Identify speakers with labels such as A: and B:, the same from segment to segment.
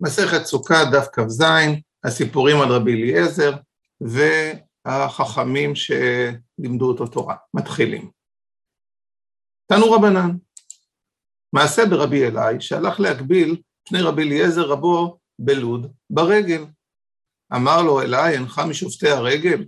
A: מסכת סוכה, דף כ"ז, הסיפורים על רבי אליעזר והחכמים שלימדו אותו תורה. מתחילים. תנו רבנן, מעשה ברבי אלי שהלך להגביל פני רבי אליעזר רבו בלוד ברגל. אמר לו אלי, אינך משופטי הרגל?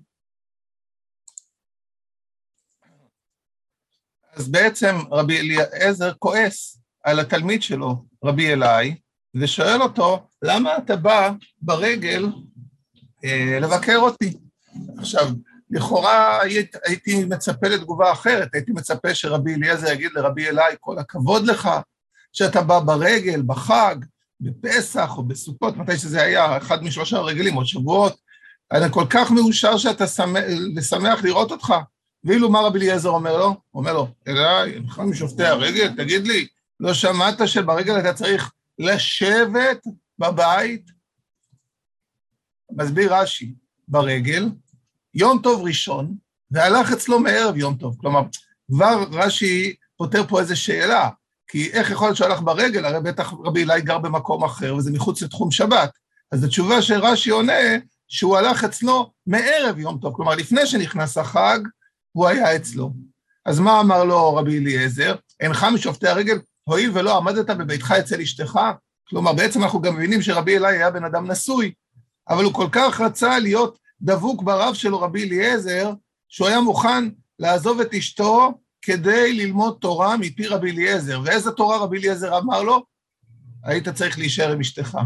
A: אז בעצם רבי אליעזר כועס על התלמיד שלו, רבי אלי, ושואל אותו, למה אתה בא ברגל אה, לבקר אותי? עכשיו, לכאורה הייתי מצפה לתגובה אחרת, הייתי מצפה שרבי אליעזר יגיד לרבי אלי, כל הכבוד לך, שאתה בא ברגל, בחג, בפסח או בסוכות, מתי שזה היה, אחד משלושה הרגלים, או שבועות, אני כל כך מאושר שאתה שמח לראות אותך. ואילו מה רבי אליעזר אומר לו? אומר לו, אליי, אינך משופטי הרגל, תגיד לי, לא שמעת שברגל אתה צריך לשבת בבית? מסביר רש"י, ברגל, יום טוב ראשון, והלך אצלו מערב יום טוב. כלומר, כבר רש"י פותר פה איזו שאלה, כי איך יכול להיות שהוא הלך ברגל? הרי בטח רבי אלי גר במקום אחר, וזה מחוץ לתחום שבת. אז התשובה שרש"י עונה, שהוא הלך אצלו מערב יום טוב, כלומר, לפני שנכנס החג, הוא היה אצלו. אז מה אמר לו רבי אליעזר? אינך משופטי הרגל, הואיל ולא עמדת בביתך אצל אשתך? כלומר, בעצם אנחנו גם מבינים שרבי אלי היה בן אדם נשוי, אבל הוא כל כך רצה להיות דבוק ברב שלו, רבי אליעזר, שהוא היה מוכן לעזוב את אשתו כדי ללמוד תורה מפי רבי אליעזר. ואיזה תורה רבי אליעזר אמר לו? היית צריך להישאר עם אשתך.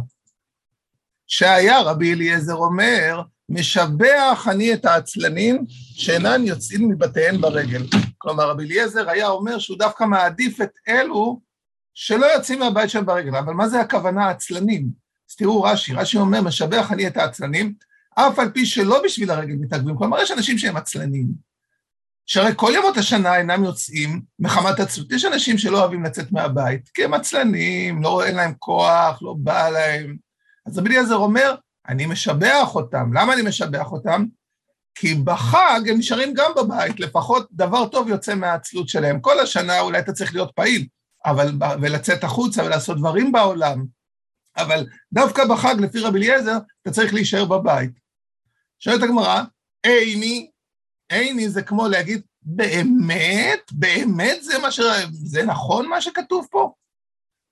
A: שהיה רבי אליעזר אומר, משבח אני את העצלנים שאינן יוצאים מבתיהן ברגל. כלומר, רבי אליעזר היה אומר שהוא דווקא מעדיף את אלו שלא יוצאים מהבית שלהם ברגל. אבל מה זה הכוונה עצלנים? אז תראו רש"י, רש"י אומר, משבח אני את העצלנים, אף על פי שלא בשביל הרגל מתעכבים. כלומר, יש אנשים שהם עצלנים, שהרי כל ימות השנה אינם יוצאים מחמת עצלות. יש אנשים שלא אוהבים לצאת מהבית, כי הם עצלנים, לא, אין להם כוח, לא בא להם. אז רבי אליעזר אומר, אני משבח אותם. למה אני משבח אותם? כי בחג הם נשארים גם בבית, לפחות דבר טוב יוצא מהעצלות שלהם. כל השנה אולי אתה צריך להיות פעיל, אבל, ולצאת החוצה ולעשות דברים בעולם, אבל דווקא בחג, לפי רבי אליעזר, אתה צריך להישאר בבית. שואלת הגמרא, איני, איני זה כמו להגיד, באמת? באמת זה מה ש... זה נכון מה שכתוב פה?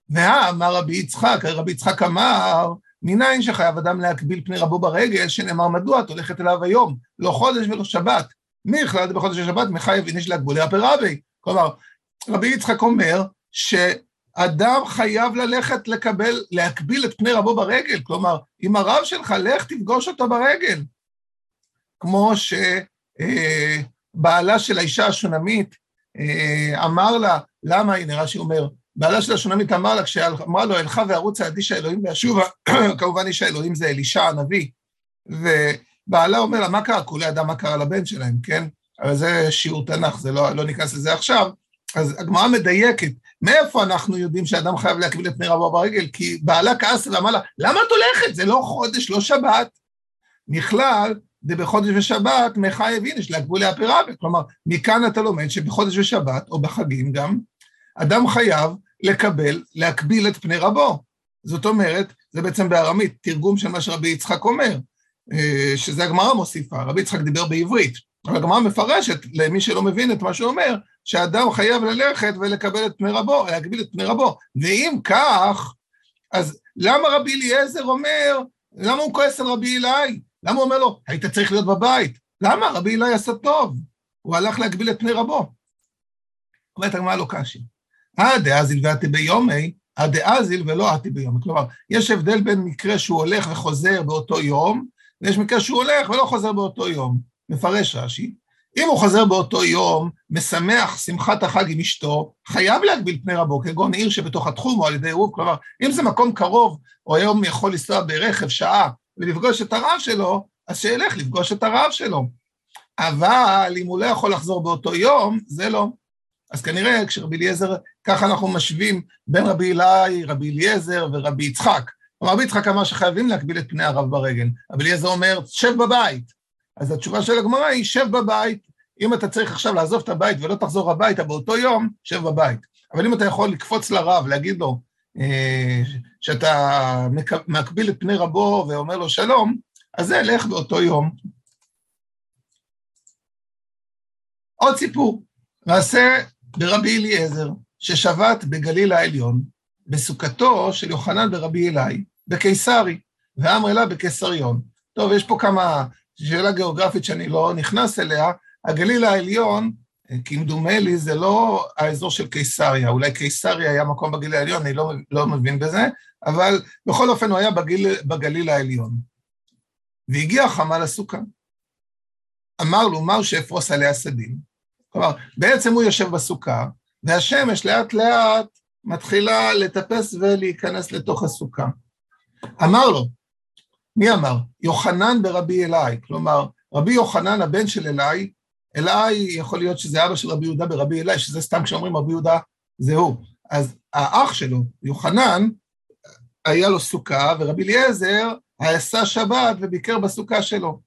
A: והאמר רבי יצחק, רבי יצחק אמר, מניין שחייב אדם להקביל פני רבו ברגל, שנאמר מדוע את הולכת אליו היום, לא חודש ולא שבת. מי החלט בחודש השבת מחייב איניש להגבולי הפרבי. כלומר, רבי יצחק אומר שאדם חייב ללכת לקבל, להקביל את פני רבו ברגל. כלומר, אם הרב שלך, לך תפגוש אותו ברגל. כמו שבעלה של האישה השונמית אה, אמר לה, למה, הנה רש"י אומר, בעלה של השונמית אמר לה, כשאמרה לו, אלך וארוץ על איש האלוהים ואשובה, כמובן איש האלוהים זה אלישע הנביא, ובעלה אומר לה, מה קרה? כולי אדם מה קרה לבן שלהם, כן? אבל זה שיעור תנ"ך, זה לא, לא ניכנס לזה עכשיו. אז הגמרא מדייקת, מאיפה אנחנו יודעים שאדם חייב להקביל את פני רבו ברגל? כי בעלה כעס ואמר לה, למה את הולכת? זה לא חודש, לא שבת. נכלל, זה בחודש ושבת, מחייב איניש להגבולי הפירבי. כלומר, מכאן אתה לומד שבחודש ושבת, או בחגים גם, אדם חייב לקבל, להקביל את פני רבו. זאת אומרת, זה בעצם בארמית, תרגום של מה שרבי יצחק אומר, אה, שזה הגמרא מוסיפה, רבי יצחק דיבר בעברית, אבל הגמרא מפרשת למי שלא מבין את מה שהוא אומר, שאדם חייב ללכת ולקבל את פני רבו, להגביל את פני רבו. ואם כך, אז למה רבי אליעזר אומר, למה הוא כועס על רבי אלי? למה הוא אומר לו, היית צריך להיות בבית? למה? רבי אלי עשה טוב, הוא הלך להגביל את פני רבו. אומרת הגמרא לא קשי. אה דאזיל ואתי ביומי, אה דאזיל ולא אתי ביומי. כלומר, יש הבדל בין מקרה שהוא הולך וחוזר באותו יום, ויש מקרה שהוא הולך ולא חוזר באותו יום. מפרש רש"י, אם הוא חוזר באותו יום, משמח שמחת החג עם אשתו, חייב להגביל פני רבו, כגון עיר שבתוך התחום או על ידי עירוב, כלומר, אם זה מקום קרוב, או היום יכול לנסוע ברכב שעה ולפגוש את הרב שלו, אז שילך לפגוש את הרב שלו. אבל אם הוא לא יכול לחזור באותו יום, זה לא. אז כנראה כשרבי אליעזר, ככה אנחנו משווים בין רבי אלי, רבי אליעזר ורבי יצחק. רבי יצחק אמר שחייבים להקביל את פני הרב ברגל. רבי אליעזר אומר, שב בבית. אז התשובה של הגמרא היא, שב בבית. אם אתה צריך עכשיו לעזוב את הבית ולא תחזור הביתה באותו יום, שב בבית. אבל אם אתה יכול לקפוץ לרב, להגיד לו, אה, שאתה מקביל את פני רבו ואומר לו שלום, אז זה לך באותו יום. עוד סיפור, מעשה ברבי אליעזר, ששבת בגליל העליון, בסוכתו של יוחנן ברבי אלי, בקיסרי, ואמר לה בקיסריון. טוב, יש פה כמה, שאלה גיאוגרפית שאני לא נכנס אליה, הגליל העליון כמדומה לי זה לא האזור של קיסריה, אולי קיסריה היה מקום בגליל העליון, אני לא, לא מבין בזה, אבל בכל אופן הוא היה בגיל, בגליל העליון. והגיע חמה לסוכה. אמר לו, מהו שאפרוס עליה סדין? כלומר, בעצם הוא יושב בסוכה, והשמש לאט לאט מתחילה לטפס ולהיכנס לתוך הסוכה. אמר לו, מי אמר? יוחנן ברבי אלי, כלומר, רבי יוחנן, הבן של אלי, אליי יכול להיות שזה אבא של רבי יהודה ברבי אליי, שזה סתם כשאומרים רבי יהודה זה הוא. אז האח שלו, יוחנן, היה לו סוכה, ורבי אליעזר עשה שבת וביקר בסוכה שלו.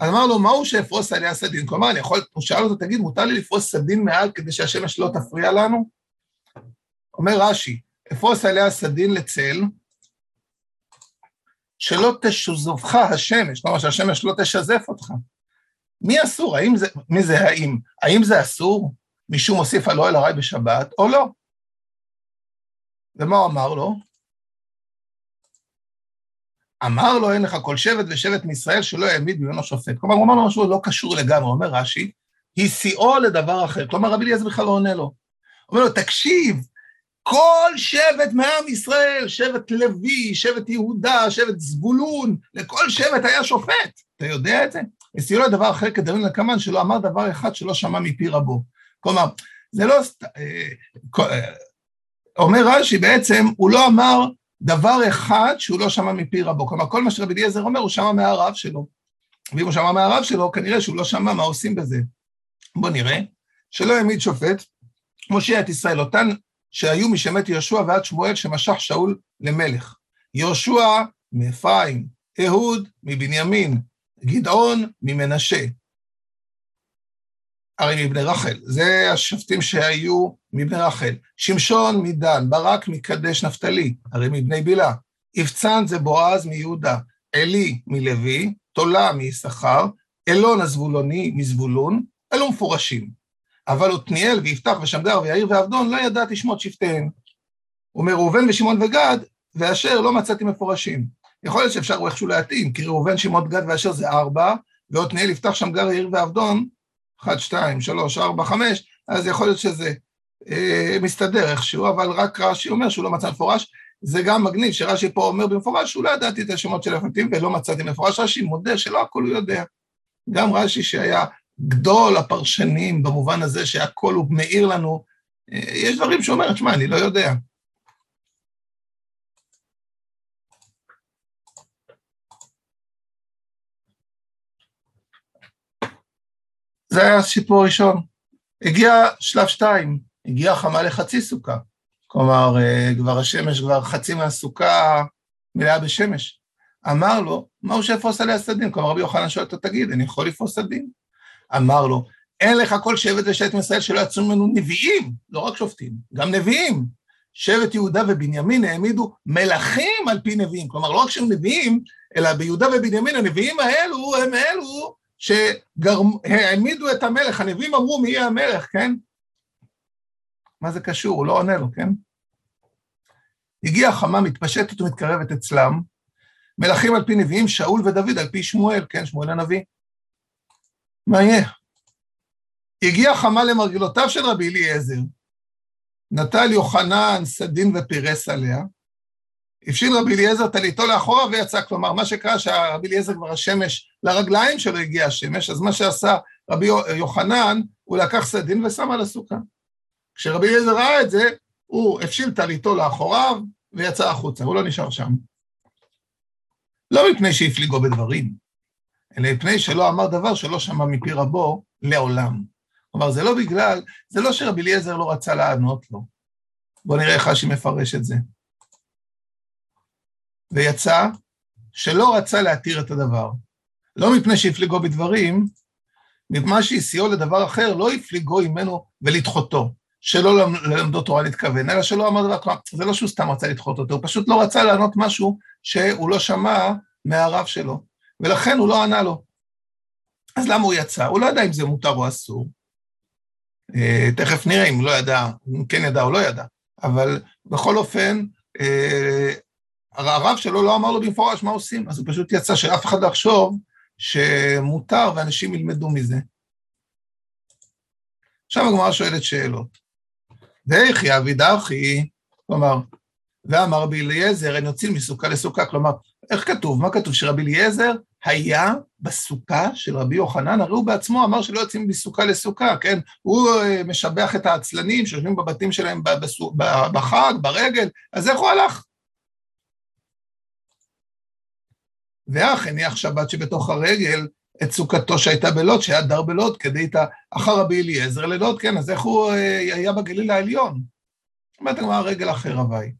A: אז אמר לו, מהו שאפרוס עליה סדין? כלומר, אני יכול, הוא שאל אותו, תגיד, מותר לי לפרוס סדין מעל כדי שהשמש לא תפריע לנו? אומר רש"י, אפרוס עליה סדין לצל, שלא תשוזבך השמש, כלומר שהשמש לא תשזף אותך. מי אסור? האם זה, מי זה האם? האם זה אסור? מישהו מוסיף על אוהל הרי בשבת, או לא? ומה הוא אמר לו? אמר לו, אין לך כל שבט ושבט מישראל שלא העמיד ממנו שופט. כלומר, הוא אמר לו משהו לא קשור לגמרי, אומר רש"י, הסיעו לדבר אחר. כלומר, רבי אליעזר בכלל לא עונה לו. הוא אומר לו, תקשיב, כל שבט מעם ישראל, שבט לוי, שבט יהודה, שבט זבולון, לכל שבט היה שופט. אתה יודע את זה? הסיעו לו דבר אחר כדרין לקמן, שלא אמר דבר אחד שלא שמע מפי רבו. כלומר, זה לא... אה, אה, אומר רש"י, בעצם, הוא לא אמר דבר אחד שהוא לא שמע מפי רבו. כלומר, כל מה שרבי אליעזר אומר, הוא שמע מהרב שלו. ואם הוא שמע מהרב שלו, כנראה שהוא לא שמע מה עושים בזה. בואו נראה, שלא העמיד שופט, מושיע את ישראל, אותן שהיו משמת יהושע ועד שמואל שמשך שאול למלך. יהושע מאפרים, אהוד מבנימין, גדעון ממנשה. הרי מבני רחל, זה השופטים שהיו מבני רחל. שמשון מדן, ברק מקדש נפתלי, הרי מבני בילה. יבצן זה בועז מיהודה, עלי מלוי, תולה מיששכר, אלון הזבולוני מזבולון, אלו מפורשים. אבל עתניאל ויפתח ושמגר ויאיר ועבדון לא ידעתי שמות שבטיהם. אומר, ראובן ושמעון וגד, ואשר לא מצאתי מפורשים. יכול להיות שאפשר איכשהו להתאים, כי ראובן, שמעון, גד ואשר זה ארבע, ועתניאל יפתח שמגר יאיר ועבדון, אחד, שתיים, שלוש, ארבע, חמש, אז יכול להיות שזה אה, מסתדר איכשהו, אבל רק רש"י אומר שהוא לא מצא מפורש. זה גם מגניב שרש"י פה אומר במפורש שהוא לא ידעתי את השמות של החלטים ולא מצאתי מפורש. רש"י מודה שלא הכל הוא יודע. גם רש"י שהיה גדול הפרשנים במובן הזה שהכל הוא מאיר לנו, אה, יש דברים שאומר, שמע, אני לא יודע. זה היה הסיפור הראשון. הגיע שלב שתיים, הגיע חמה לחצי סוכה. כלומר, אה, כבר השמש, כבר חצי מהסוכה מלאה בשמש. אמר לו, מהו שאפרוס עליה סדין? כלומר, רבי יוחנן שואל אותו, תגיד, אני יכול לפרוס סדין? אמר לו, אין לך כל שבט ושבט מישראל שלא יצאו ממנו נביאים, לא רק שופטים, גם נביאים. שבט יהודה ובנימין העמידו מלכים על פי נביאים. כלומר, לא רק שהם נביאים, אלא ביהודה ובנימין, הנביאים האלו הם אלו שהעמידו את המלך. הנביאים אמרו מי יהיה המלך, כן? מה זה קשור? הוא לא עונה לו, כן? הגיעה חמה מתפשטת ומתקרבת אצלם, מלכים על פי נביאים, שאול ודוד על פי שמואל, כן, שמואל הנביא. מה יהיה? הגיע חמה למרגלותיו של רבי אליעזר, נטל יוחנן סדין ופירס עליה, הפשיל רבי אליעזר טליתו לאחורה ויצא, כלומר, מה שקרה שהרבי אליעזר כבר השמש, לרגליים שלו הגיע השמש, אז מה שעשה רבי יוחנן, הוא לקח סדין ושם על הסוכה. כשרבי אליעזר ראה את זה, הוא הפשיל טליתו לאחוריו ויצא החוצה, הוא לא נשאר שם. לא מפני שהפליגו בדברים, אלא מפני שלא אמר דבר שלא שמע מפי רבו לעולם. כלומר, זה לא בגלל, זה לא שרבי אליעזר לא רצה לענות לו. בואו נראה איך רש"י מפרש את זה. ויצא שלא רצה להתיר את הדבר. לא מפני שהפליגו בדברים, מפני שהסיעו לדבר אחר, לא הפליגו ממנו ולדחותו. שלא ללמדו תורה להתכוון, אלא שלא אמר דבר, כלומר, זה לא שהוא סתם רצה לדחות אותו, הוא פשוט לא רצה לענות משהו שהוא לא שמע מהרב שלו, ולכן הוא לא ענה לו. אז למה הוא יצא? הוא לא ידע אם זה מותר או אסור. אה, תכף נראה אם לא ידע, אם כן ידע או לא ידע, אבל בכל אופן, אה, הרב שלו לא אמר לו במפורש מה עושים, אז הוא פשוט יצא שאף אחד לא יחשוב שמותר ואנשים ילמדו מזה. עכשיו הגמרא שואלת שאלות. ואיכי אבי דרכי, כלומר, ואמר רבי אליעזר, אין יוצאים מסוכה לסוכה, כלומר, איך כתוב? מה כתוב? שרבי אליעזר היה בסוכה של רבי יוחנן, הרי הוא בעצמו אמר שלא יוצאים מסוכה לסוכה, כן? הוא אה, משבח את העצלנים שיושבים בבתים שלהם בחג, ברגל, אז איך הוא הלך? ואך הניח שבת שבתוך הרגל את סוכתו שהייתה בלוד, שהיה דר בלוד, כדי את אחר רבי אליעזר ללוד, כן, אז איך הוא אה, היה בגליל העליון? אומרת הגמרא רגל אחר הווי,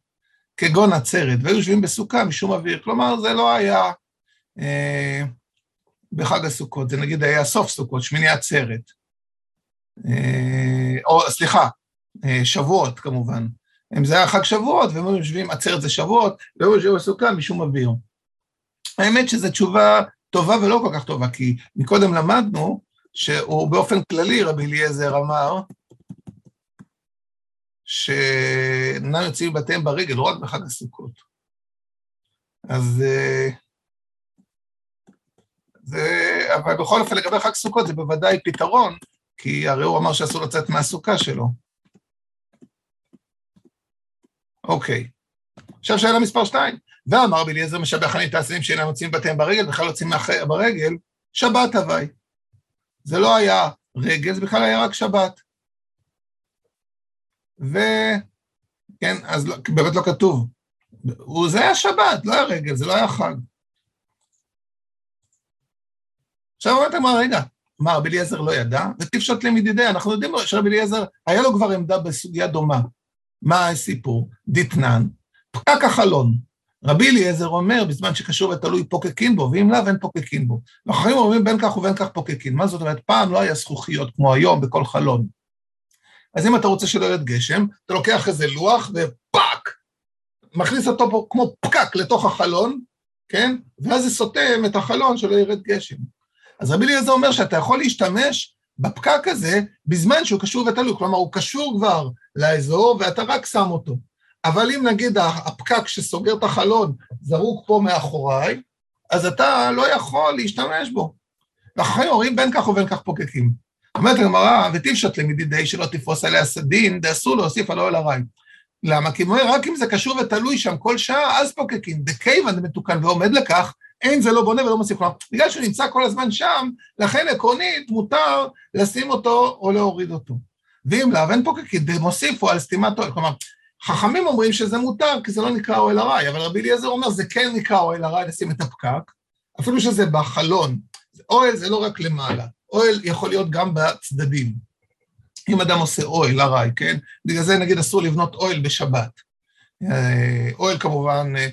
A: כגון עצרת, והיו יושבים בסוכה משום אוויר, כלומר זה לא היה אה, בחג הסוכות, זה נגיד היה סוף סוכות, שמיני עצרת, אה, או סליחה, אה, שבועות כמובן, אם זה היה חג שבועות, והם יושבים, עצרת זה שבועות, והיו יושבים בסוכה משום אוויר. האמת שזו תשובה טובה ולא כל כך טובה, כי מקודם למדנו שהוא באופן כללי, רבי אליעזר אמר, שאינם יוצאים מבתיהם ברגל, לא רק בחג הסוכות. אז... אה, זה, אבל בכל אופן, לגבי חג סוכות זה בוודאי פתרון, כי הרי הוא אמר שאסור לצאת מהסוכה שלו. אוקיי. עכשיו שאלה מספר שתיים. ואמר רבי אליעזר משבח אני את העשרים שאינם יוצאים בתיהם ברגל, בכלל יוצאים ברגל, שבת הווי. זה לא היה רגל, זה בכלל היה רק שבת. וכן, אז לא, באמת לא כתוב. זה היה שבת, לא היה רגל, זה לא היה חג. עכשיו אומרת מה, רגע, מה, רבי אליעזר לא ידע? וטיפשות למדידי, אנחנו יודעים שרבי אליעזר, היה לו כבר עמדה בסוגיה דומה. מה הסיפור? דתנן, פקק החלון. רבי אליעזר אומר, בזמן שקשור ותלוי פוקקין בו, ואם לאו אין פוקקין בו. ואחרים אומרים בין כך ובין כך פוקקין. מה זאת אומרת? פעם לא היה זכוכיות כמו היום בכל חלון. אז אם אתה רוצה שלא ירד גשם, אתה לוקח איזה לוח ופאק, מכניס אותו פה כמו פקק לתוך החלון, כן? ואז זה סותם את החלון שלא ירד גשם. אז רבי אליעזר אומר שאתה יכול להשתמש בפקק הזה בזמן שהוא קשור ותלוי, כלומר הוא קשור כבר לאזור ואתה רק שם אותו. אבל אם נגיד הפקק שסוגר את החלון זרוק פה מאחוריי, אז אתה לא יכול להשתמש בו. ואחרי אומרים בין כך ובין כך פוקקים. אומרת הגמרא, ותפשט למדידי שלא תפרוס עליה סדין, דאסור להוסיף על אוהל הרי. למה? כי אומר, רק אם זה קשור ותלוי שם כל שעה, אז פוקקים. דכיוון מתוקן ועומד לכך, אין זה לא בונה ולא מוסיף. כלומר, בגלל שהוא נמצא כל הזמן שם, לכן עקרונית מותר לשים אותו או להוריד אותו. ואם לאו אין פוקקים, דמוסיפו על סתימת אוהל. כלומר, חכמים אומרים שזה מותר, כי זה לא נקרא אוהל ארעי, אבל רבי אליעזר אומר, זה כן נקרא אוהל ארעי לשים את הפקק, אפילו שזה בחלון. אוהל זה לא רק למעלה, אוהל יכול להיות גם בצדדים. אם אדם עושה אוהל ארעי, כן? בגלל זה נגיד אסור לבנות אוהל בשבת. אה, אוהל כמובן, אה,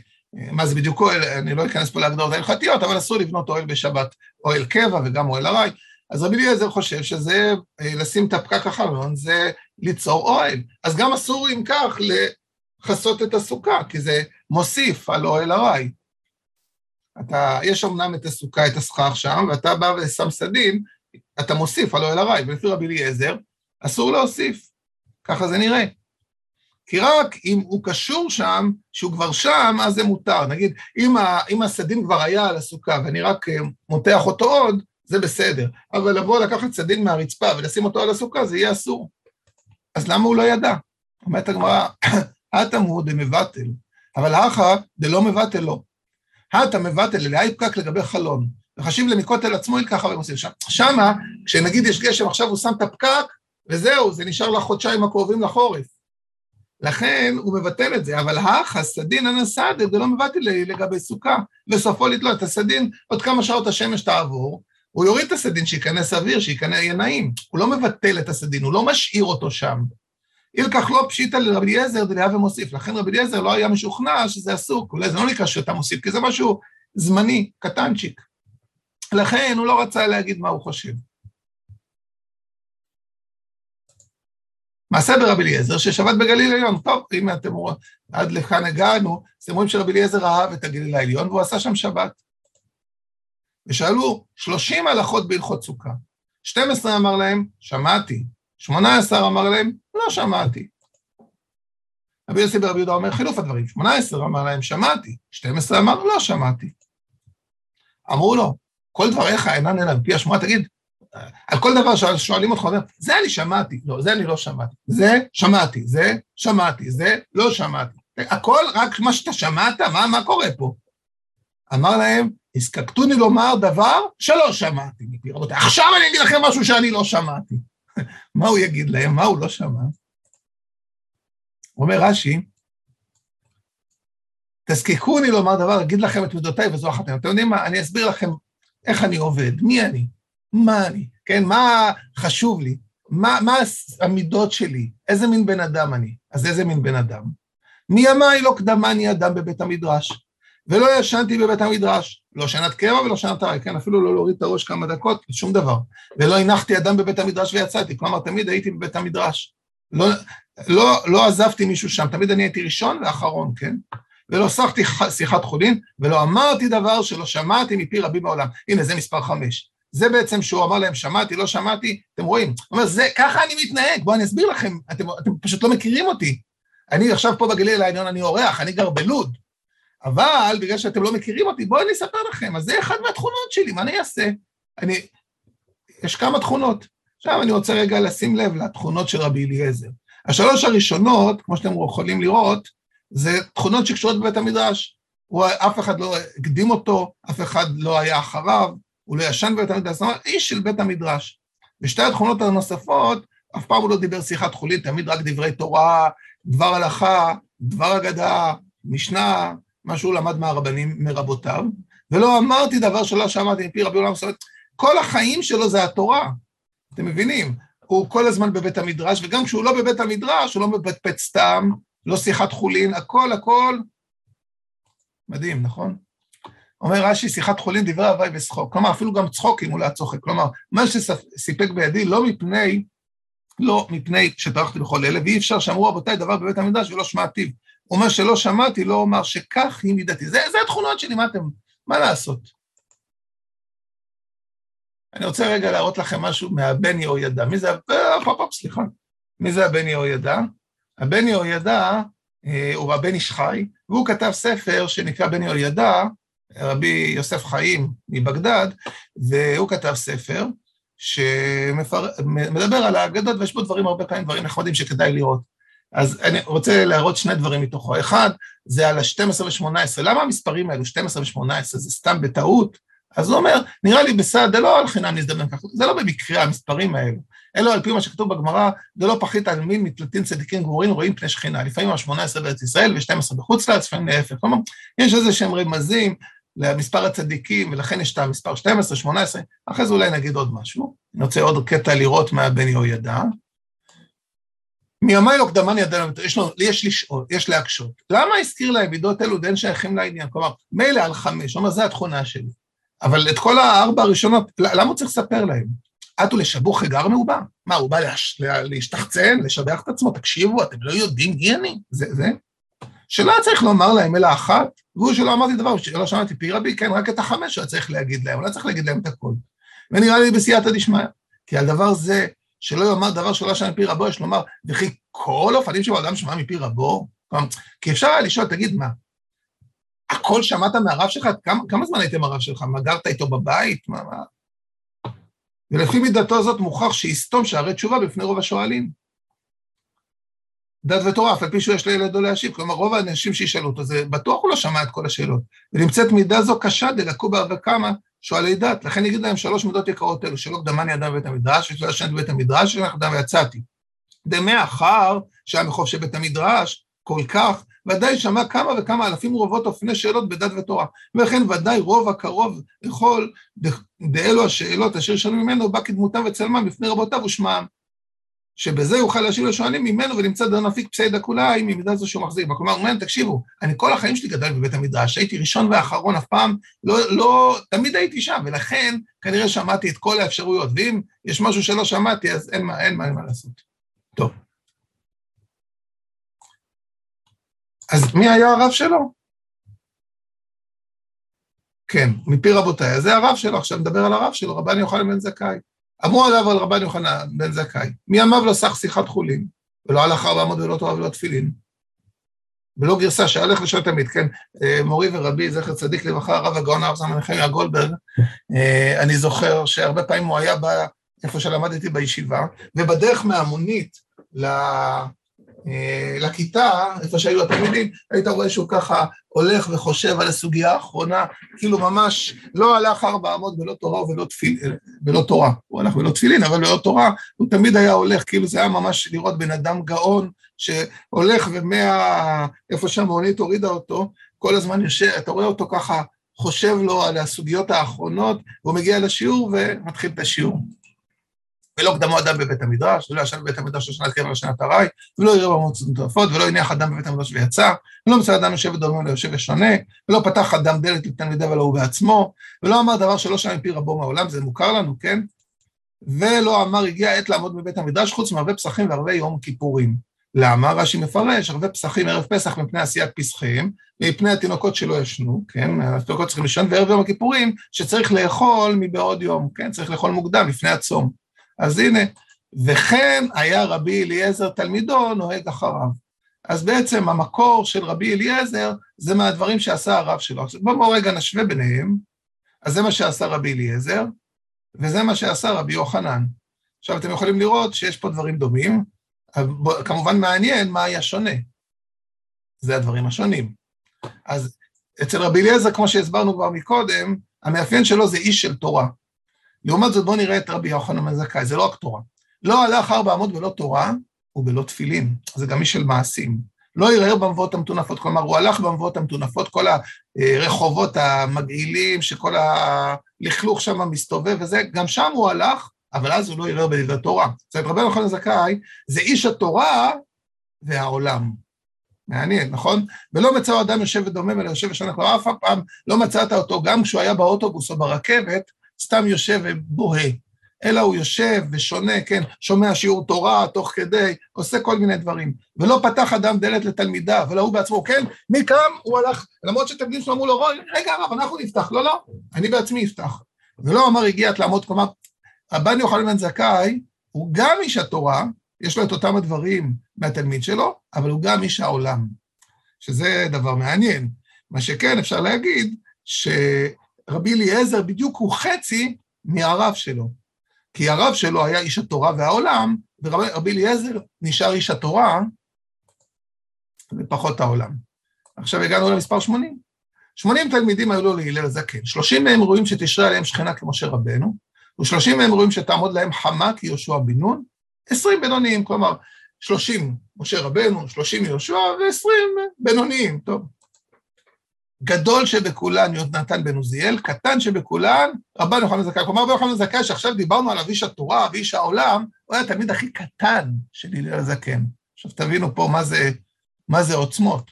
A: מה זה בדיוק אוהל, אני לא אכנס פה להגדרות ההלכתיות, אבל אסור לבנות אוהל בשבת, אוהל קבע וגם אוהל ארעי. אז רבי אליעזר חושב שזה, אה, לשים את הפקק החלון, זה ליצור אוהל. אז גם אסור אם כך לכסות את הסוכה, כי זה מוסיף על אוהל ארעי. אתה, יש אמנם את הסוכה, את הסכך שם, ואתה בא ושם סדין, אתה מוסיף על אוהל ארעי, ולפי רבי אליעזר, אסור להוסיף. ככה זה נראה. כי רק אם הוא קשור שם, שהוא כבר שם, אז זה מותר. נגיד, אם, ה, אם הסדין כבר היה על הסוכה ואני רק אה, מותח אותו עוד, זה בסדר. אבל לבוא לקחת סדין מהרצפה ולשים אותו על הסוכה, זה יהיה אסור. אז למה הוא לא ידע? אומרת הגמרא, התמהו דמבטל, אבל האחא דלא מבטל לו. הטה מבטל, אליה פקק לגבי חלון. וחשיב למכותל עצמו ככה והם עושים שם. שמה, כשנגיד יש גשם, עכשיו הוא שם את הפקק, וזהו, זה נשאר לחודשיים הקרובים לחורף. לכן הוא מבטל את זה, אבל האחא סדין הנסדה דלא מבטל לגבי סוכה, וסופו לתלות את הסדין, עוד כמה שעות השמש תעבור, הוא יוריד את הסדין, שייכנס אוויר, שייכנס, יהיה נעים. הוא לא מבטל את הסדין, הוא לא משאיר אותו שם. אילקח לא פשיטא לרבי אליעזר דליה ומוסיף. לכן רבי אליעזר לא היה משוכנע שזה אסור, אולי זה לא נקרא שאתה מוסיף, כי זה משהו זמני, קטנצ'יק. לכן הוא לא רצה להגיד מה הוא חושב. מעשה ברבי אליעזר ששבת בגליל העליון. טוב, אם אתם רואים, עד לכאן הגענו, אז אתם רואים שרבי אליעזר אהב את הגליל העליון והוא עשה שם שבת. ושאלו 30 הלכות בהלכות סוכה. 12 אמר להם, שמעתי. 18 אמר להם, לא שמעתי. רבי יוסי ברבי יהודה אומר חילוף הדברים. 18 אמר להם, שמעתי. 12 אמר, לא שמעתי. אמרו לו, כל דבריך אינן אלא מפי השמועה, תגיד, על כל דבר שואלים אותך, זה אני שמעתי, לא, זה אני לא שמעתי, זה שמעתי, זה שמעתי, זה לא שמעתי. הכל רק מה שאתה שמעת, מה, מה קורה פה? אמר להם, הזקקתוני לומר דבר שלא שמעתי מפי רבותיי. עכשיו אני אגיד לכם משהו שאני לא שמעתי. מה הוא יגיד להם? מה הוא לא שמע? אומר רש"י, תזקקוני לומר דבר, אגיד לכם את מידותיי וזו אחת. אתם יודעים מה? אני אסביר לכם איך אני עובד, מי אני, מה אני, כן? מה חשוב לי, מה, מה המידות שלי, איזה מין בן אדם אני. אז איזה מין בן אדם? מי מימיי לא קדמני אדם בבית המדרש, ולא ישנתי בבית המדרש, לא שנת קבע ולא שנת ארעי, כן, אפילו לא להוריד את הראש כמה דקות, שום דבר. ולא הנחתי אדם בבית המדרש ויצאתי, כלומר, תמיד הייתי בבית המדרש. לא, לא, לא עזבתי מישהו שם, תמיד אני הייתי ראשון ואחרון, כן? ולא שחתי שיחת חולין, ולא אמרתי דבר שלא שמעתי מפי רבים בעולם. הנה, זה מספר חמש. זה בעצם שהוא אמר להם, שמעתי, לא שמעתי, אתם רואים? הוא אומר, זה, ככה אני מתנהג, בואו אני אסביר לכם, אתם, אתם פשוט לא מכירים אותי. אני עכשיו פה בגליל העליון, אני אורח, אני גר בלוד. אבל בגלל שאתם לא מכירים אותי, בואו אני אספר לכם, אז זה אחד מהתכונות שלי, מה אני אעשה? אני... יש כמה תכונות. עכשיו אני רוצה רגע לשים לב לתכונות של רבי אליעזר. השלוש הראשונות, כמו שאתם יכולים לראות, זה תכונות שקשורות בבית המדרש. הוא, אף אחד לא הקדים אותו, אף אחד לא היה אחריו, הוא לא ישן בבית המדרש, זאת אומרת, איש של בית המדרש. ושתי התכונות הנוספות, אף פעם הוא לא דיבר שיחת חולין, תמיד רק דברי תורה, דבר הלכה, דבר אגדה, משנה, מה שהוא למד מהרבנים, מרבותיו, ולא אמרתי דבר שלא שמעתי מפי רבי עולם, זאת אומרת, כל החיים שלו זה התורה, אתם מבינים? הוא כל הזמן בבית המדרש, וגם כשהוא לא בבית המדרש, הוא לא מפטפט סתם, לא שיחת חולין, הכל הכל מדהים, נכון? אומר רש"י, שיחת חולין, דברי הוואי ושחוק. כלומר, אפילו גם צחוק אם הוא לא צוחק. כלומר, מה שסיפק בידי, לא מפני, לא מפני שטרחתי בכל אלה, ואי אפשר שאמרו רבותיי דבר בבית המקדש ולא שמעתיו. הוא אומר שלא שמעתי, לא אומר שכך היא מידתי. זה, זה התכונות שלי, מה אתם, מה לעשות? אני רוצה רגע להראות לכם משהו מהבן יהוידע. מי זה, הופ, הופ, סליחה. מי זה הבן יהוידע? הבן יהוידע אה, הוא הבן איש חי, והוא כתב ספר שנקרא בן יהוידע, רבי יוסף חיים מבגדד, והוא כתב ספר שמדבר על האגדות, ויש בו דברים, הרבה פעמים דברים נחמדים שכדאי לראות. אז אני רוצה להראות שני דברים מתוכו. אחד, זה על ה-12 ו-18. למה המספרים האלו, 12 ו-18, זה סתם בטעות? אז הוא אומר, נראה לי בסעד, זה לא על חינם נזדמן ככה, זה לא במקרה המספרים האלו. אלא על פי מה שכתוב בגמרא, דלא פחית על מין מתלתין צדיקים גמורים רואים פני שכינה. לפעמים ה-18 בארץ ישראל ו-12 בחוץ לארץ, לפעמים להפך. כלומר, יש איזה שהם רמזים למספר הצדיקים, ולכן יש את המספר 12, 18, אחרי זה אולי נגיד עוד משהו. אני רוצה עוד קטע לראות מה בן יהוידע. מימיי לא קדמני ידענו, יש, לו, יש לשאול, יש להקשות. למה הזכיר להם מידות אלו דיין שייכים לעניין? כלומר, מילא על חמש, אומר, זו התכונה שלי. אבל את כל הארבע הראשונות, למה הוא צריך לספר להם? עטו לשבוך חגר מעובה. מה, הוא בא להש... להשתחצן, לשבח את עצמו? תקשיבו, אתם לא יודעים מי אני? זה, זה. שלא צריך לומר להם אלא אחת, והוא שלא אמרתי דבר, שלא שמעתי פי רבי, כן, רק את החמש היה צריך להגיד להם, לא צריך להגיד להם את הכול. ונראה לי בסייעתא דשמיא, כי על דבר זה, שלא יאמר דבר שלא שמע מפי רבו, יש לומר, וכי כל אופנים שבו אדם שמע מפי רבו? כי אפשר היה לשאול, תגיד, מה, הכל שמעת מהרב שלך? כמה, כמה זמן הייתם הרב שלך? מה, גרת איתו בבית? מה, מה? ולפי מידתו הזאת מוכרח שיסתום שערי תשובה בפני רוב השואלים. דת ותורה, אף על פי שהוא יש לילדו להשיב. כלומר, רוב האנשים שישאלו אותו, זה בטוח הוא לא שמע את כל השאלות. ונמצאת מידה זו קשה דלקו בה וכמה שואלי דת. לכן נגיד להם שלוש מידות יקרות אלו, שלא קדמני אדם בבית המדרש, ושלא ישן בבית המדרש, ושלא אדם ויצאתי. דמאחר שהיה מחוף של בית המדרש, כל כך, ודאי שמע כמה וכמה אלפים רבות אופני שאלות בדת ותורה. ולכן ודאי רוב הקרוב יכול, באלו השאלות אשר שאלו ממנו, בא כדמותם וצלמם בפני רבותיו ושמעם. שבזה יוכל להשיב לשואלים ממנו ונמצא דן אפיק פסיידא כולאי ממידה זו שהוא מחזיק. כלומר, הוא אומר, תקשיבו, אני כל החיים שלי גדל בבית המדרש, הייתי ראשון ואחרון אף פעם, לא, לא, תמיד הייתי שם, ולכן כנראה שמעתי את כל האפשרויות, ואם יש משהו שלא שמעתי, אז אין מה, אין מה, אין מה לעשות. טוב. אז מי היה הרב שלו? כן, מפי רבותיי. אז זה הרב שלו, עכשיו נדבר על הרב שלו, רבן יוחנן בן זכאי. אמרו עליו על רבן יוחנן בן זכאי, מי אמר לו סך שיחת חולין, ולא הלך ארבע מאות ולא תורה ולא תפילין. ולא גרסה שהלך לשאול תמיד, כן, אה, מורי ורבי, זכר צדיק לברכה, הרב הגאון הרב זמן נחמיה גולדברג, אה, אני זוכר שהרבה פעמים הוא היה בא, איפה שלמדתי בישיבה, ובדרך מהמונית אה, לכיתה, איפה שהיו התלמידים, היית רואה שהוא ככה הולך וחושב על הסוגיה האחרונה, כאילו ממש לא הלך ארבע אמות בלא תורה ולא תפילין, ולא תורה, הוא הלך בלא תפילין, אבל בלא תורה, הוא תמיד היה הולך, כאילו זה היה ממש לראות בן אדם גאון, שהולך ומה... איפה שהמעונית הורידה אותו, כל הזמן יושב, אתה רואה אותו ככה, חושב לו על הסוגיות האחרונות, והוא מגיע לשיעור ומתחיל את השיעור. ולא קדמו אדם בבית המדרש, ולא ישן בבית המדרש לשנת קבע לשנת ארעי, ולא יראה במועצות מטורפות, ולא הניח אדם בבית המדרש ויצא, ולא מצא אדם יושב ודומה ולא יושב ושונה, ולא פתח אדם דלת לתלמידיו ולא הוא בעצמו, ולא אמר דבר שלא שמע מפי רבו מהעולם, זה מוכר לנו, כן? ולא אמר הגיע עת לעמוד בבית המדרש חוץ מהרבה פסחים והרבה יום כיפורים. למה? רש"י מפרש, הרבה פסחים ערב פסח מפני עשיית פסחיהם, מפני התינוקות שלא ישנו, כן? התינוקות צריכים לישון, וערב יום הכיפורים שצריך לאכול מבעוד יום, כן? צריך לאכול מוקדם לפני הצום. אז הנה, וכן היה רבי אליעזר תלמידו נוהג אחריו. אז בעצם המקור של רבי אליעזר זה מהדברים שעשה הרב שלו. עכשיו בואו רגע נשווה ביניהם, אז זה מה שעשה רבי אליעזר, וזה מה שעשה רבי יוחנן. עכשיו אתם יכולים לראות שיש פה דברים דומים, כמובן מעניין מה היה שונה. זה הדברים השונים. אז אצל רבי אליעזר, כמו שהסברנו כבר מקודם, המאפיין שלו זה איש של תורה. לעומת זאת, בואו נראה את רבי יוחנן בן זכאי, זה לא רק תורה. לא הלך ארבע אמות בלא תורה ובלא תפילין, זה גם איש של מעשים. לא ערער במבואות המטונפות, כלומר, הוא הלך במבואות המטונפות, כל הרחובות המגעילים, שכל הלכלוך שם מסתובב וזה, גם שם הוא הלך, אבל אז הוא לא ערער בדברי תורה. זאת אומרת, רבי יוחנן זכאי זה איש התורה והעולם. מעניין, נכון? ולא מצאו אדם יושב ודומם, אלא יושב ושנה, כלומר, אף פעם לא מצאת אותו, גם כשהוא היה באוטובוס או ברכבת, סתם יושב ובוהה, אלא הוא יושב ושונה, כן, שומע שיעור תורה תוך כדי, עושה כל מיני דברים. ולא פתח אדם דלת לתלמידיו, אלא הוא בעצמו, כן, מכאן הוא הלך, למרות שתלמידים שלו אמרו לו, רגע הרב, אנחנו נפתח, לא, לא, אני בעצמי אפתח. ולא אמר הגיעת לעמוד, כלומר, רבן יוחנן בן זכאי, הוא גם איש התורה, יש לו את אותם הדברים מהתלמיד שלו, אבל הוא גם איש העולם, שזה דבר מעניין. מה שכן, אפשר להגיד, ש... רבי אליעזר בדיוק הוא חצי מהרב שלו. כי הרב שלו היה איש התורה והעולם, ורבי אליעזר נשאר איש התורה ופחות העולם. עכשיו הגענו למספר 80. 80 תלמידים היו לו להלל זקן, 30 מהם רואים שתשרה עליהם שכינה כמשה רבנו, ו-30 מהם רואים שתעמוד להם חמה כיהושע בן נון, 20 בינוניים, כלומר 30 משה רבנו, 30 יהושע ו-20 בינוניים, טוב. גדול שבכולן יונתן בן עוזיאל, קטן שבכולן רבן יוחנן זכאי. כלומר, רבן יוחנן זכאי, שעכשיו דיברנו עליו איש התורה ואיש העולם, הוא היה התלמיד הכי קטן של הלל הזקן. עכשיו תבינו פה מה זה, מה זה עוצמות.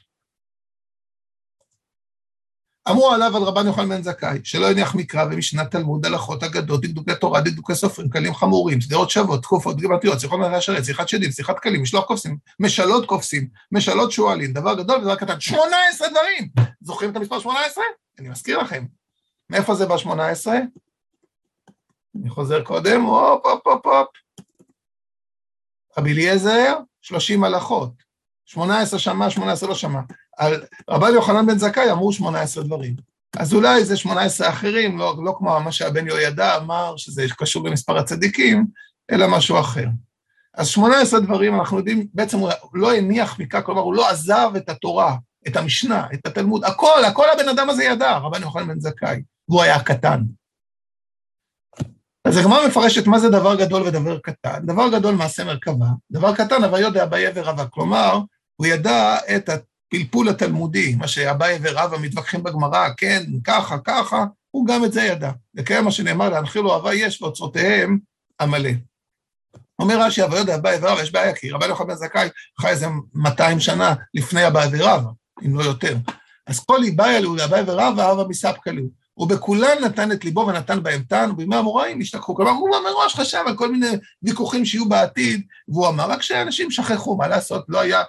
A: אמרו עליו על רבן יוחנן בן זכאי, שלא הניח מקרא ומשנת תלמוד, הלכות, אגדות, דקדוקי תורה, דקדוקי סופרים, קלים חמורים, שדרות שוות, תקופות, גבעתיות, שיחות מלאכי השרת, שיחת שדים, שיחת קלים, משלוח קופסים, משאלות קופסים, משאלות שועלים, דבר גדול ודבר קטן, 18 דברים! זוכרים את המספר 18? אני מזכיר לכם. מאיפה זה ב-18? אני חוזר קודם, הופ, הופ, הופ, הופ. רבי אליעזר, 30 הלכות. 18 שמע, 18 לא שמע. על רבן יוחנן בן זכאי אמרו 18 דברים. אז אולי זה 18 אחרים, לא, לא כמו מה שהבן יהוידע אמר, שזה קשור במספר הצדיקים, אלא משהו אחר. אז 18 דברים, אנחנו יודעים, בעצם הוא לא הניח מכך, כלומר, הוא לא עזב את התורה, את המשנה, את התלמוד, הכל, הכל הבן אדם הזה ידע, רבן יוחנן בן זכאי, והוא היה קטן. אז הגמרא מפרשת מה זה דבר גדול ודבר קטן. דבר גדול מעשה מרכבה, דבר קטן אבל יודע אביי ורבא. כלומר, הוא ידע את הפלפול התלמודי, מה שאביי ורבא מתווכחים בגמרא, כן, ככה, ככה, הוא גם את זה ידע. לקיים מה שנאמר, להנחילו אהבה יש ואוצרותיהם עמלא. אומר רש"י, אבל יודע אביי ורבא, יש בעיה, כי רבי יוחנן בן זכאי חי איזה 200 שנה לפני אביי ורבא, אם לא יותר. אז כל איבאי אלו לאביי ורבא, אבא מספקא לו. ובכולן נתן את ליבו ונתן בהם טען, ובימי המוראים השתכחו. כלומר, הוא מראש חשב על כל מיני ויכוחים שיהיו בעתיד, והוא אמר, רק שאנשים שכחו, מה לעשות, לא היה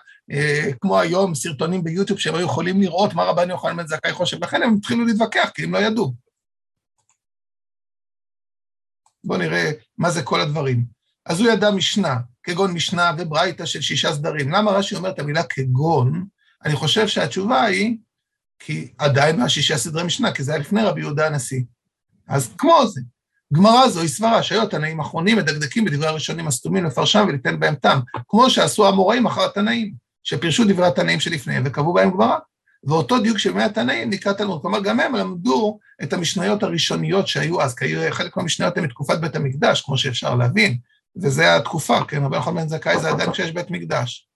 A: כמו היום, סרטונים ביוטיוב שהם היו יכולים לראות מה רבן יוחנן בן זכאי חושב, לכן הם התחילו להתווכח, כי הם לא ידעו. בואו נראה מה זה כל הדברים. אז הוא ידע משנה, כגון משנה וברייתא של שישה סדרים. למה רש"י אומר את המילה כגון? אני חושב שהתשובה היא, כי עדיין מהשישה סדרי משנה, כי זה היה לפני רבי יהודה הנשיא. אז כמו זה, גמרא זוהי סברה, שהיו התנאים האחרונים מדקדקים בדברי הראשונים הסתומים לפרשם וליתן בהם טעם, כמו שעשו המוראים אחר התנאים, שפירשו דברי התנאים שלפניהם וקבעו בהם גמרא. ואותו דיוק של מי התנאים נקרא תלמוד. כלומר, גם הם למדו את המשניות הראשוניות שהיו אז, כי חלק מהמשניות הן מתקופת בית המקדש, כמו שאפשר להבין, וזה התקופה, כן, רבי נחמן בן זכאי זה עדיין כשיש בית מקדש.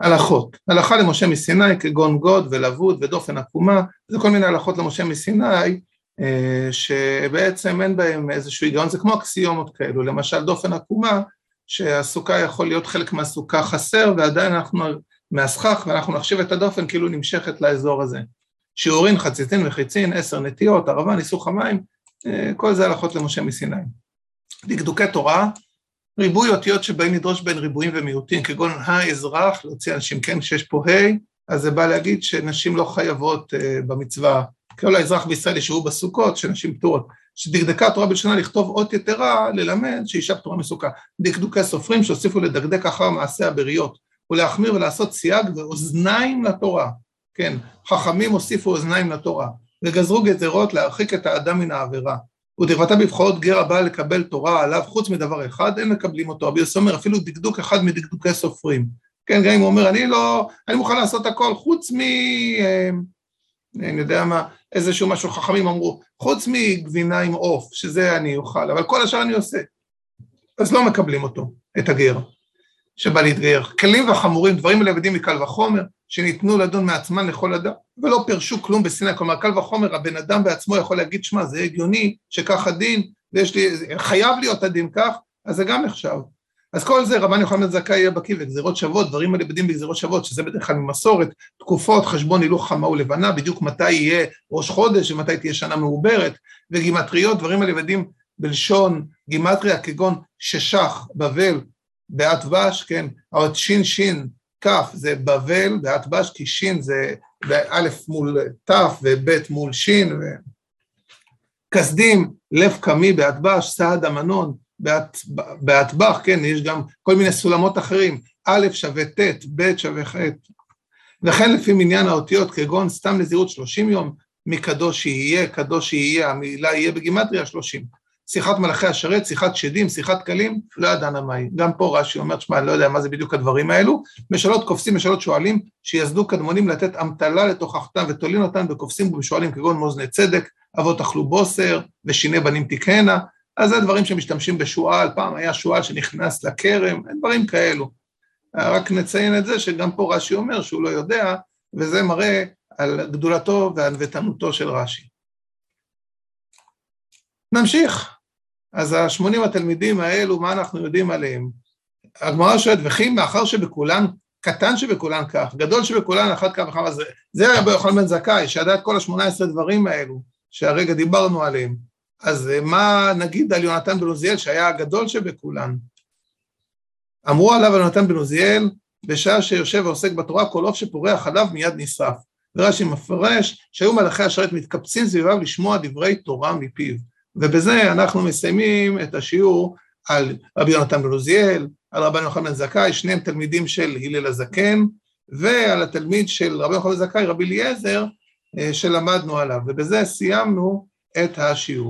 A: הלכות, הלכה למשה מסיני כגון גוד ולבוד ודופן עקומה, זה כל מיני הלכות למשה מסיני, אה, שבעצם אין בהם איזשהו היגיון, זה כמו אקסיומות כאלו, למשל דופן עקומה, שהסוכה יכול להיות חלק מהסוכה חסר, ועדיין אנחנו מהסכך, ואנחנו נחשיב את הדופן כאילו נמשכת לאזור הזה. שיעורין, חציצין וחיצין, עשר נטיות, ערבה, ניסוך המים, אה, כל זה הלכות למשה מסיני. דקדוקי תורה, ריבוי אותיות שבאים לדרוש בין ריבועים ומיעוטים, כגון האזרח, להוציא אנשים, כן, כשיש פה ה', אז זה בא להגיד שנשים לא חייבות uh, במצווה, כל האזרח בישראל ישבו בסוכות, שנשים פטורות. שדקדקה התורה בלשונה לכתוב אות יתרה, ללמד שאישה פטורה מסוכה. דקדוקי סופרים שהוסיפו לדקדק אחר מעשה הבריות, ולהחמיר ולעשות סייג ואוזניים לתורה. כן, חכמים הוסיפו אוזניים לתורה, וגזרו גזרות להרחיק את האדם מן העבירה. ודכבתה בבחורות גר הבא לקבל תורה עליו חוץ מדבר אחד, אין מקבלים אותו. רבי יוסי אומר אפילו דקדוק אחד מדקדוקי סופרים. כן, גם אם הוא אומר, אני לא, אני מוכן לעשות הכל חוץ מ... אה, אני יודע מה, איזשהו משהו חכמים אמרו, חוץ מגבינה עם עוף, שזה אני אוכל, אבל כל השאר אני עושה. אז לא מקבלים אותו, את הגר. שבא להתגייר. כלים וחמורים, דברים מלמדים מקל וחומר, שניתנו לדון מעצמן לכל אדם, ולא פירשו כלום בסיני. כלומר, קל וחומר, הבן אדם בעצמו יכול להגיד, שמע, זה הגיוני שכך הדין, ויש לי, חייב להיות הדין כך, אז זה גם נחשב. אז כל זה, רבן יוחנן זכאי יהיה בקיא וגזירות שוות, דברים מלמדים בגזירות שוות, שזה בדרך כלל ממסורת, תקופות, חשבון הילוך חמה ולבנה, בדיוק מתי יהיה ראש חודש ומתי תהיה שנה מעוברת, וגימטריות, דברים מלמדים בלשון גימטריה, כגון ששח, בבל, באטבש, כן, האות שין שין כף זה בבל באטבש, כי שין זה באלף מול תף ובית מול שין, כסדים, לב קמי באטבש, סעד המנון באטבח, כן, יש גם כל מיני סולמות אחרים, א' שווה ט', ב' שווה ח', וכן לפי מניין האותיות, כגון סתם נזירות שלושים יום, מקדוש יהיה, קדוש יהיה, המילה יהיה בגימטריה שלושים. שיחת מלאכי השרת, שיחת שדים, שיחת כלים, לא ידענה מהי. גם פה רש"י אומר, שמע, אני לא יודע מה זה בדיוק הדברים האלו. משאלות קופצים, משאלות שואלים, שיסדו קדמונים לתת אמתלה לתוכחתם ותולין אותן בקופצים ובשואלים כגון מאזני צדק, אבות אכלו בוסר, ושיני בנים תקהנה. אז זה דברים שמשתמשים בשועל, פעם היה שועל שנכנס לכרם, דברים כאלו. רק נציין את זה שגם פה רש"י אומר שהוא לא יודע, וזה מראה על גדולתו וענוותנותו של רש"י. נמשיך. אז ה-80 התלמידים האלו, מה אנחנו יודעים עליהם? הגמרא שואלת, וכי מאחר שבכולן, קטן שבכולן כך, גדול שבכולן אחת כמה וכמה, זה, זה רבי יוחנן בן זכאי, שידע את כל ה-18 דברים האלו, שהרגע דיברנו עליהם. אז אה, מה נגיד על יונתן בן עוזיאל, שהיה הגדול שבכולן? אמרו עליו על יונתן בן עוזיאל, בשעה שיושב ועוסק בתורה, כל עוף שפורח עליו מיד נשרף. ורש"י מפרש שהיו מלאכי השרת מתקבצים סביביו לשמוע דברי תורה מפיו. ובזה אנחנו מסיימים את השיעור על רבי יונתן בן עוזיאל, על רבי יוחנן זכאי, שניהם תלמידים של הלל הזקן, ועל התלמיד של רבי יוחנן זכאי, רבי אליעזר, אה, שלמדנו עליו, ובזה סיימנו את השיעור.